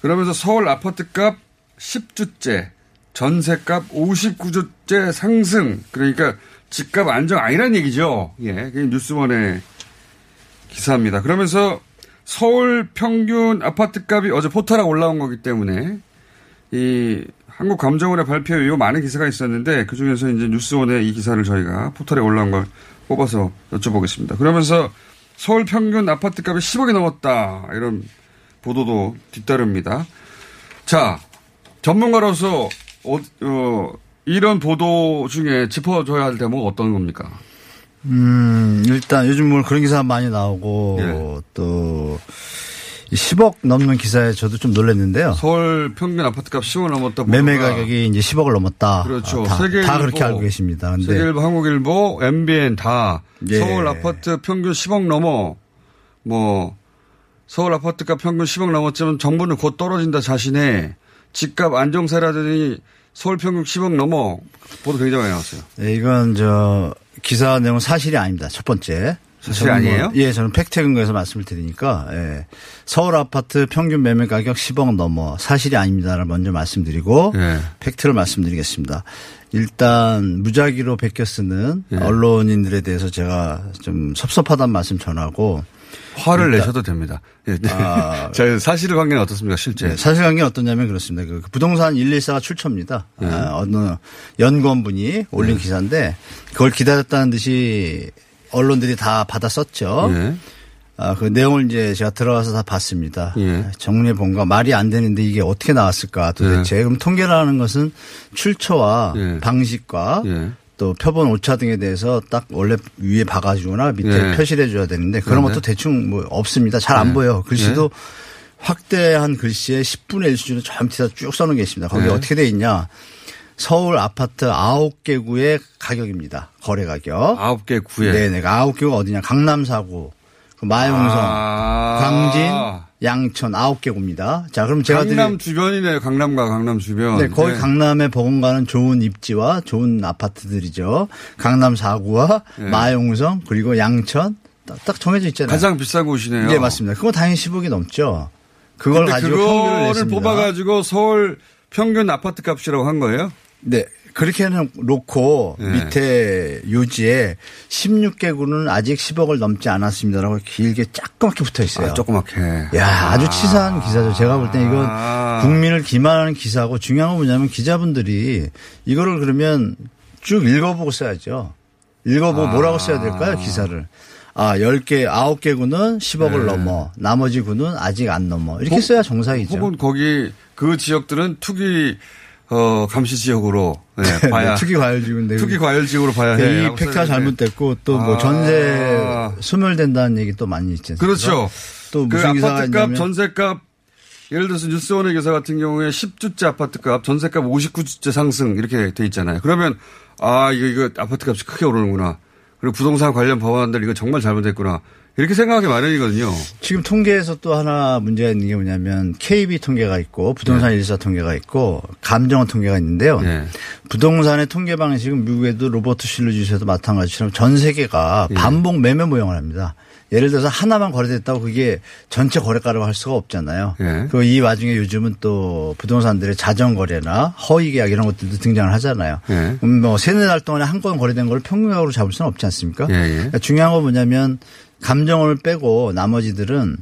그러면서 서울 아파트값 10주째, 전세값 59주째 상승. 그러니까 집값 안정 아니란 얘기죠. 예, 뉴스원의 기사입니다. 그러면서 서울 평균 아파트 값이 어제 포털에 올라온 거기 때문에 이 한국감정원의 발표 이후 많은 기사가 있었는데 그 중에서 이제 뉴스원의 이 기사를 저희가 포털에 올라온 걸 뽑아서 여쭤보겠습니다. 그러면서 서울 평균 아파트 값이 10억이 넘었다 이런 보도도 뒤따릅니다. 자 전문가로서 어, 어, 이런 보도 중에 짚어줘야 할 대목은 어떤 겁니까? 음, 일단 요즘 뭐 그런 기사 많이 나오고 예. 또 10억 넘는 기사에 저도 좀 놀랐는데요. 서울 평균 아파트값 10억 넘었다. 매매 가격이 이제 10억을 넘었다. 그렇죠. 아, 다, 세계일보, 다 그렇게 알고 계십니다. 근데 세계일보, 한국일보, MBN 다 예. 서울 아파트 평균 10억 넘어 뭐 서울 아파트값 평균 10억 넘었지만 정부는 곧 떨어진다 자신의 집값 안정세라더니 서울 평균 10억 넘어 보도 굉장히 많이 나왔어요. 네, 이건 저 기사 내용 은 사실이 아닙니다. 첫 번째. 저는 뭐- 아니에요? 예, 저는 팩트 근거에서 말씀을 드리니까 예. 서울 아파트 평균 매매 가격 10억 넘어 사실이 아닙니다를 먼저 말씀드리고 예. 팩트를 말씀드리겠습니다. 일단 무작위로 베껴 쓰는 예. 언론인들에 대해서 제가 좀 섭섭하다는 말씀 전하고 화를 일단- 내셔도 됩니다. 예. 아. (laughs) 자, 사실 관계는 어떻습니까, 실제? 네, 사실관계는 어떠냐면 그렇습니다. 그 부동산 114가 출처입니다. 네. 아, 어느 연구원분이 올린 기사인데 그걸 기다렸다는 듯이 언론들이 다 받아 썼죠. 예. 아, 그 내용을 이제 제가 들어가서 다 봤습니다. 예. 정리해 본거 말이 안 되는데 이게 어떻게 나왔을까 도대체. 그럼 통계라는 것은 출처와 예. 방식과 예. 또 표본 오차 등에 대해서 딱 원래 위에 봐가지거나 밑에 예. 표시를 해줘야 되는데 그런 네. 것도 대충 뭐 없습니다. 잘안 예. 보여. 글씨도 확대한 글씨의 10분의 1 수준으로 저 밑에다 쭉 써놓은 게 있습니다. 거기 네. 어떻게 돼 있냐. 서울 아파트 9개 구의 가격입니다. 거래 가격. 9개 구에. 네네. 9개구가 어디냐. 강남 사구, 그 마용성, 아. 광진, 양천 9개구입니다. 자, 그럼 제가 드릴- 강남 주변이네요. 강남과 강남 주변. 네, 거기 네. 강남에 버금가는 좋은 입지와 좋은 아파트들이죠. 강남 4구와 네. 마용성 그리고 양천 딱, 딱 정해져 있잖아요. 가장 비싼 곳이네요. 예, 맞습니다. 그거 당연히 10억이 넘죠. 그걸 가지고 평균을 그거를 냈습니다. 뽑아가지고 서울 평균 아파트 값이라고 한 거예요? 네. 그렇게 해 놓고 네. 밑에 요지에 16개구는 아직 10억을 넘지 않았습니다라고 길게 조그맣게 붙어 있어요. 아, 조그맣게. 야, 아 주 치사한 기사죠. 제가 볼 때 이건 아. 국민을 기만하는 기사고 중요한 건 뭐냐면 기자분들이 이거를 그러면 쭉 읽어보고 써야죠. 읽어보고 아. 뭐라고 써야 될까요? 기사를. 아, 10개, 9개 구는 10억을 네. 넘어. 나머지 구는 아직 안 넘어. 이렇게 써야 정상이죠. 혹은 거기 그 지역들은 투기 어 감시 지역으로 네, 봐야 네, 투기 과열 지구인데. 투기 과열지역으로 봐야 해. 이 팩트가. 잘못됐고 또뭐 아. 전세 소멸된다는 얘기 또 많이 않습니까? 그렇죠. 또그 무슨 기사가 아파트값, 전세값 예를 들어서 뉴스원의 기사 같은 경우에 10주째 아파트값, 전세값 59주째 상승 이렇게 돼 있잖아요. 그러면 아 이거 이거 아파트값이 크게 오르는구나. 그리고 부동산 관련 법안들 이거 정말 잘못됐구나. 이렇게 생각하기 마련이거든요. 지금 통계에서 또 하나 문제가 있는 게 뭐냐면 KB 통계가 있고 부동산 네. 일사 통계가 있고 감정원 통계가 있는데요. 부동산의 통계 방식은 미국에도 로버트 실루지에도 마찬가지처럼 전 세계가 예. 반복 매매 모형을 합니다. 예를 들어서 하나만 거래됐다고 그게 전체 거래가라고 할 수가 없잖아요. 예. 그리고 이 와중에 요즘은 또 부동산들의 자전거래나 허위계약 이런 것들도 등장을 하잖아요. 예. 그럼 뭐 세네 달 동안에 한 건 거래된 걸 평균적으로 잡을 수는 없지 않습니까? 예, 예. 그러니까 중요한 건 뭐냐면 감정원을 빼고 나머지들은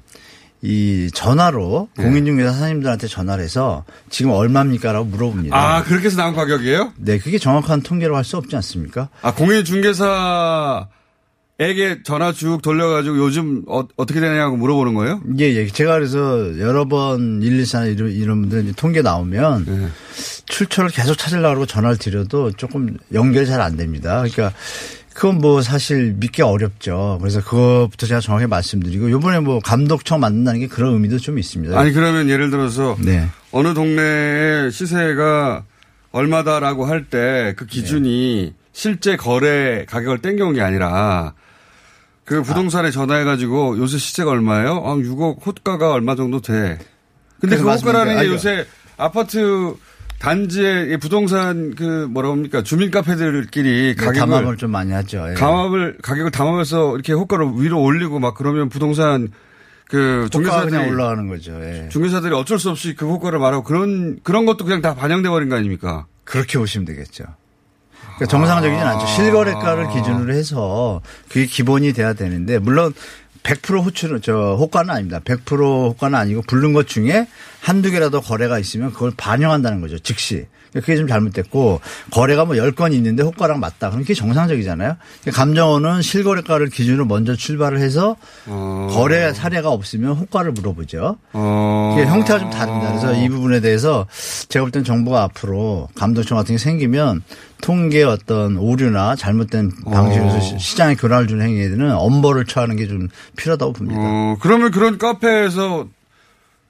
이 전화로 예. 공인중개사 사장님들한테 전화를 해서 지금 얼마입니까라고 물어봅니다. 아 그렇게 해서 나온 가격이에요? 네, 그게 정확한 통계로 할 수 없지 않습니까? 아 공인중개사 에게 전화 쭉 돌려가지고 요즘 어, 떻게 되냐고 물어보는 거예요? 예, 예. 제가 그래서 여러 번 114나 이런, 이런 분들 통계 나오면 예. 출처를 계속 찾으려고 전화를 드려도 조금 연결이 잘 안 됩니다. 그러니까 그건 뭐 사실 믿기 어렵죠. 그래서 그것부터 제가 정확히 말씀드리고 요번에 뭐 감독청 만든다는 게 그런 의미도 좀 있습니다. 아니 그러면 예를 들어서 네. 어느 동네의 시세가 얼마다라고 할 때 그 기준이 실제 거래 가격을 땡겨온 게 아니라 그 부동산에 전화해가지고 요새 시세가 얼마예요? 아, 6억 호가가 얼마 정도 돼. 근데 그 호가라는 게게 요새 아파트 단지의 이 부동산 그 뭐라 합니까 주민 카페들끼리 네, 가격을 담합을 좀 많이 하죠. 예. 감압을 가격을 담합해서 이렇게 호가를 위로 올리고 막 그러면 부동산 그 중개사들이 그냥 올라가는 거죠. 예. 중개사들이 어쩔 수 없이 그 호가를 말하고 그런 그런 것도 그냥 다 반영돼 버린 거 아닙니까? 그렇게 보시면 되겠죠. 그러니까 정상적이진 않죠. 실거래가를 기준으로 해서 그게 기본이 돼야 되는데 물론 100% 호출은 저 호가는 아닙니다. 100% 호가는 아니고 부른 것 중에 한두 개라도 거래가 있으면 그걸 반영한다는 거죠. 즉시. 그게 좀 잘못됐고 거래가 뭐 10건 있는데 호가랑 맞다. 그럼 그게 정상적이잖아요. 감정원은 실거래가를 기준으로 먼저 출발을 해서 거래 사례가 없으면 호가를 물어보죠. 어. 형태가 좀 다릅니다. 그래서 이 부분에 대해서 제가 볼땐 정부가 앞으로 감독청 같은 게 생기면 통계 어떤 오류나 잘못된 방식으로 어. 시- 시장에 교란을 주는 행위에는 엄벌을 처하는 게 좀 필요하다고 봅니다. 어, 그러면 그런 카페에서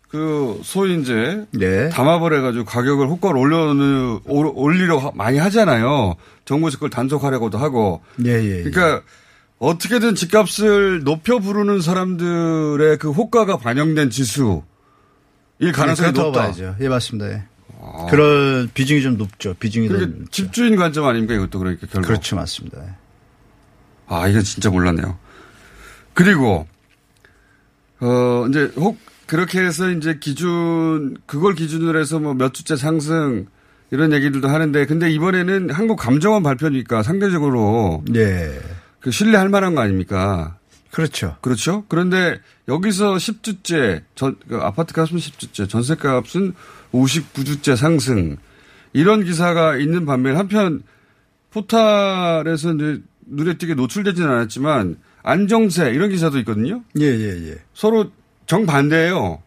그 소위 이제 네. 담합을 해가지고 가격을 호가를 올려 올리려 고 많이 하잖아요. 정부에서 그걸 단속하려고도 하고. 예, 예. 예. 그러니까 어떻게든 집값을 높여 부르는 사람들의 그 호가가 반영된 지수일 가능성이 네, 높다. 봐야죠. 예, 맞습니다. 예. 그럴 비중이 좀 높죠. 비중이 더 그러니까 집주인 관점 아닙니까 이것도 그러니까 결국. 그렇죠, 맞습니다. 아, 이건 진짜 몰랐네요. 그리고, 어, 이제 혹, 그렇게 해서 이제 기준, 그걸 기준으로 해서 뭐 몇 주째 상승, 이런 얘기들도 하는데, 근데 이번에는 한국 감정원 발표니까 상대적으로. 네. 그 신뢰할 만한 거 아닙니까? 그렇죠. 그렇죠. 그런데 여기서 10주째, 전, 그 아파트 값은 10주째, 전세 값은 59주째 상승. 이런 기사가 있는 반면 한편 포탈에서 눈에 띄게 노출되지는 않았지만 안정세 이런 기사도 있거든요. 예, 예, 예. 서로 정반대예요.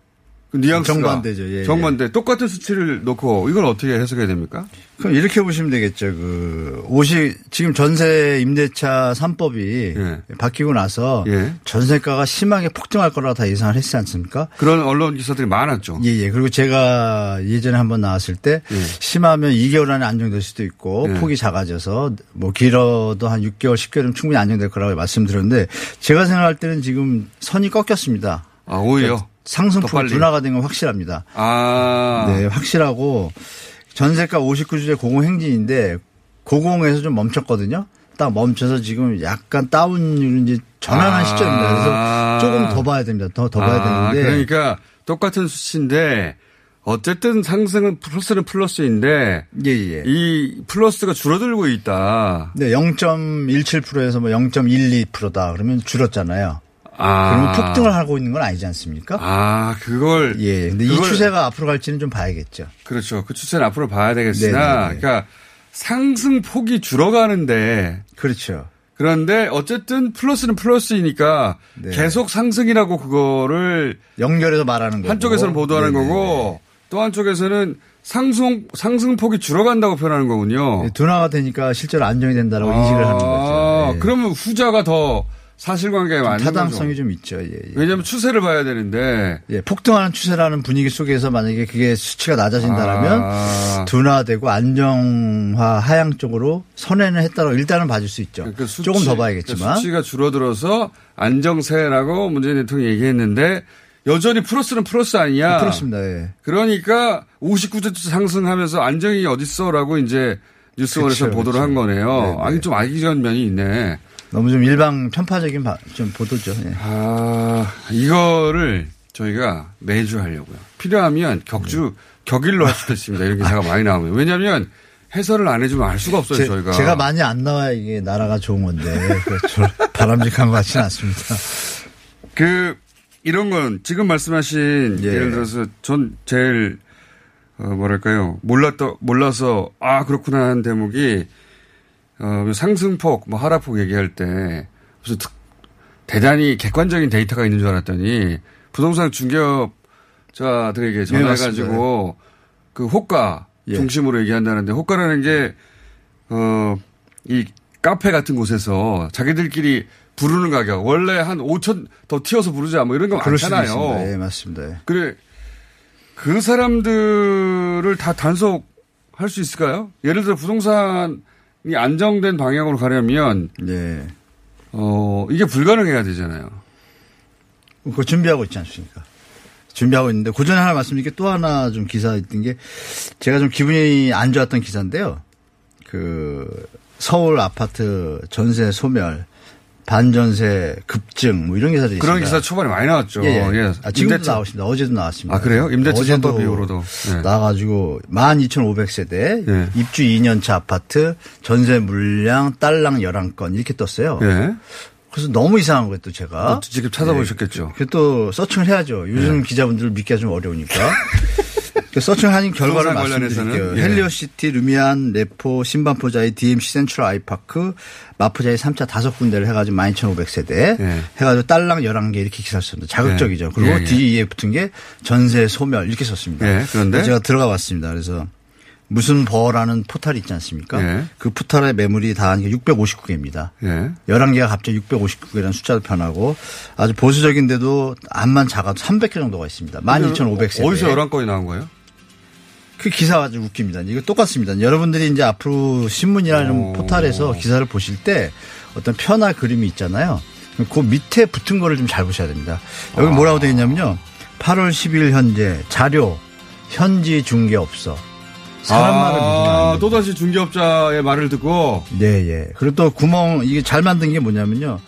그 뉘앙스가. 정반대죠. 예, 예. 정반대. 똑같은 수치를 놓고 이걸 어떻게 해석해야 됩니까? 그럼 이렇게 보시면 되겠죠. 그, 옷이, 지금 전세 임대차 3법이 예. 바뀌고 나서 전세가가 심하게 폭등할 거라고 다 예상을 했지 않습니까? 그런 언론 기사들이 많았죠. 예, 예. 그리고 제가 예전에 한번 나왔을 때 심하면 2개월 안에 안정될 수도 있고 예. 폭이 작아져서 뭐 길어도 한 6개월, 10개월은 충분히 안정될 거라고 말씀드렸는데 제가 생각할 때는 지금 선이 꺾였습니다. 아, 오히려? 더 상승폭 빨리? 둔화가 된 건 확실합니다. 아. 네, 확실하고 전세가 59주제 고공행진인데 고공에서 좀 멈췄거든요. 딱 멈춰서 지금 약간 다운율은 이제 전환한 아. 시점입니다. 그래서 조금 더 봐야 됩니다. 더, 더 봐야 아, 되는데. 그러니까 똑같은 수치인데 어쨌든 상승은 플러스는 플러스인데 예, 예. 이 플러스가 줄어들고 있다. 네, 0.17%에서 뭐 0.12%다. 그러면 줄었잖아요. 아. 그러면 폭등을 하고 있는 건 아니지 않습니까? 아, 그걸 예. 근데 이 그걸- 추세가 앞으로 갈지는 좀 봐야겠죠. 그렇죠. 그 추세는 앞으로 봐야 되겠으나, 네네네. 그러니까 상승 폭이 줄어가는데. 그렇죠. 그런데 어쨌든 플러스는 플러스이니까 네. 계속 상승이라고 그거를 연결해서 말하는 거고. 한쪽에서는 보도하는 네네네. 거고 또 한쪽에서는 상승 상승 폭이 줄어간다고 표현하는 거군요. 네, 둔화가 되니까 실제로 안정이 된다라고 인식을 하는 거죠. 예. 그러면 후자가 더 사실관계에 맞는 타당성이 거죠. 좀 있죠. 예, 예. 왜냐하면 추세를 봐야 되는데 예, 폭등하는 추세라는 분위기 속에서 만약에 그게 수치가 낮아진다라면 아. 둔화되고 안정화 하향 쪽으로 선회는 했다고 일단은 봐줄 수 있죠. 그 수치- 조금 더그 봐야겠지만. 수치가 줄어들어서 안정세라고 문재인 대통령이 얘기했는데 여전히 플러스는 플러스 아니냐. 그렇습니다. 예. 그러니까 59주 상승하면서 안정이 어딨어라고 이제 뉴스원에서 그렇죠, 보도를 한 그렇죠. 거네요. 네, 네. 아니 좀 악의적인 면이 있네. 너무 좀 일방 편파적인 바- 좀 보도죠. 예. 아 이거를 저희가 매주 하려고요. 필요하면 격주 격일로 할 수도 있습니다. 이런 기사가 많이 나오면 왜냐하면 해설을 안 해주면 알 수가 없어요. 제, 저희가 제가 많이 안 나와야 이게 나라가 좋은 건데 그렇죠. (laughs) 바람직한 것 같지는 않습니다. 그 이런 건 지금 말씀하신 예. 를 들어서 전 제일 어 뭐랄까요 몰랐더 몰라서 아 그렇구나 한 대목이 어 상승폭 뭐 하락폭 얘기할 때 무슨 특, 대단히 객관적인 데이터가 있는 줄 알았더니 부동산 중개업자들에게 전화해가지고 그 호가 예. 중심으로 얘기한다는데 호가라는 게 어 이 카페 같은 곳에서 자기들끼리 부르는 가격 원래 한 5천 더 튀어서 부르자 뭐 이런 거 많잖아요. 예, 맞습니다. 예. 그래 그 사람들을 다 단속할 수 있을까요? 예를 들어 부동산 이 안정된 방향으로 가려면 네. 어 이게 불가능해야 되잖아요. 그거 준비하고 있지 않습니까? 준비하고 있는데 그 전에 하나 말씀드린 게또 하나 좀 기사 있던 게 제가 좀 기분이 안 좋았던 기사인데요. 그 서울 아파트 전세 소멸 반전세 급증 뭐 이런 기사들이 그런 있습니다. 기사 초반에 많이 나왔죠. 예, 예. 예. 아, 지금도 임대차. 나오십니다. 어제도 나왔습니다. 아, 그래요? 임대차 선법 이후로도. 예. 나와가지고 12,500세대 예. 입주 2년차 아파트 전세 물량 딸랑 11건 이렇게 떴어요. 예. 그래서 너무 이상한 거예요 또 제가. 또 직접 찾아보셨겠죠. 그또 searching을 해야죠. 요즘 예. 기자분들 믿기가 좀 어려우니까. (laughs) 그 searching하는 결과를 말씀드릴게요. 예. 헬리오시티, 래미안, 레포, 신반포자이, DMC 센트럴 아이파크, 마포자이 3차 다섯 군데를 해가지고 12,500세대 해가지고 딸랑 11개 이렇게 기사 썼습니다. 자극적이죠. 예. 그리고 예, 예. 뒤에 붙은 게 전세 소멸 이렇게 썼습니다. 예, 그런데? 제가 들어가 봤습니다. 그래서 무슨 버라는 포탈이 있지 않습니까? 예. 그 포탈의 매물이 다한게 659개입니다. 예. 11개가 갑자기 659개라는 숫자로 변하고 아주 보수적인데도 암만 작아도 300개 정도가 있습니다. 12,500세대. 어디서 11건이 나온 거예요? 그 기사가 아주 웃깁니다. 이거 똑같습니다. 여러분들이 이제 앞으로 신문이라는 포탈에서 기사를 보실 때 어떤 편화 그림이 있잖아요. 그 밑에 붙은 거를 좀 잘 보셔야 됩니다. 여기 뭐라고 되어 있냐면요. 8월 10일 현재 자료 현지 중개업소 사람 말을 아, 또다시 중개업자의 말을 듣고. 네, 예. 그리고 또 구멍, 이게 잘 만든 게 뭐냐면요.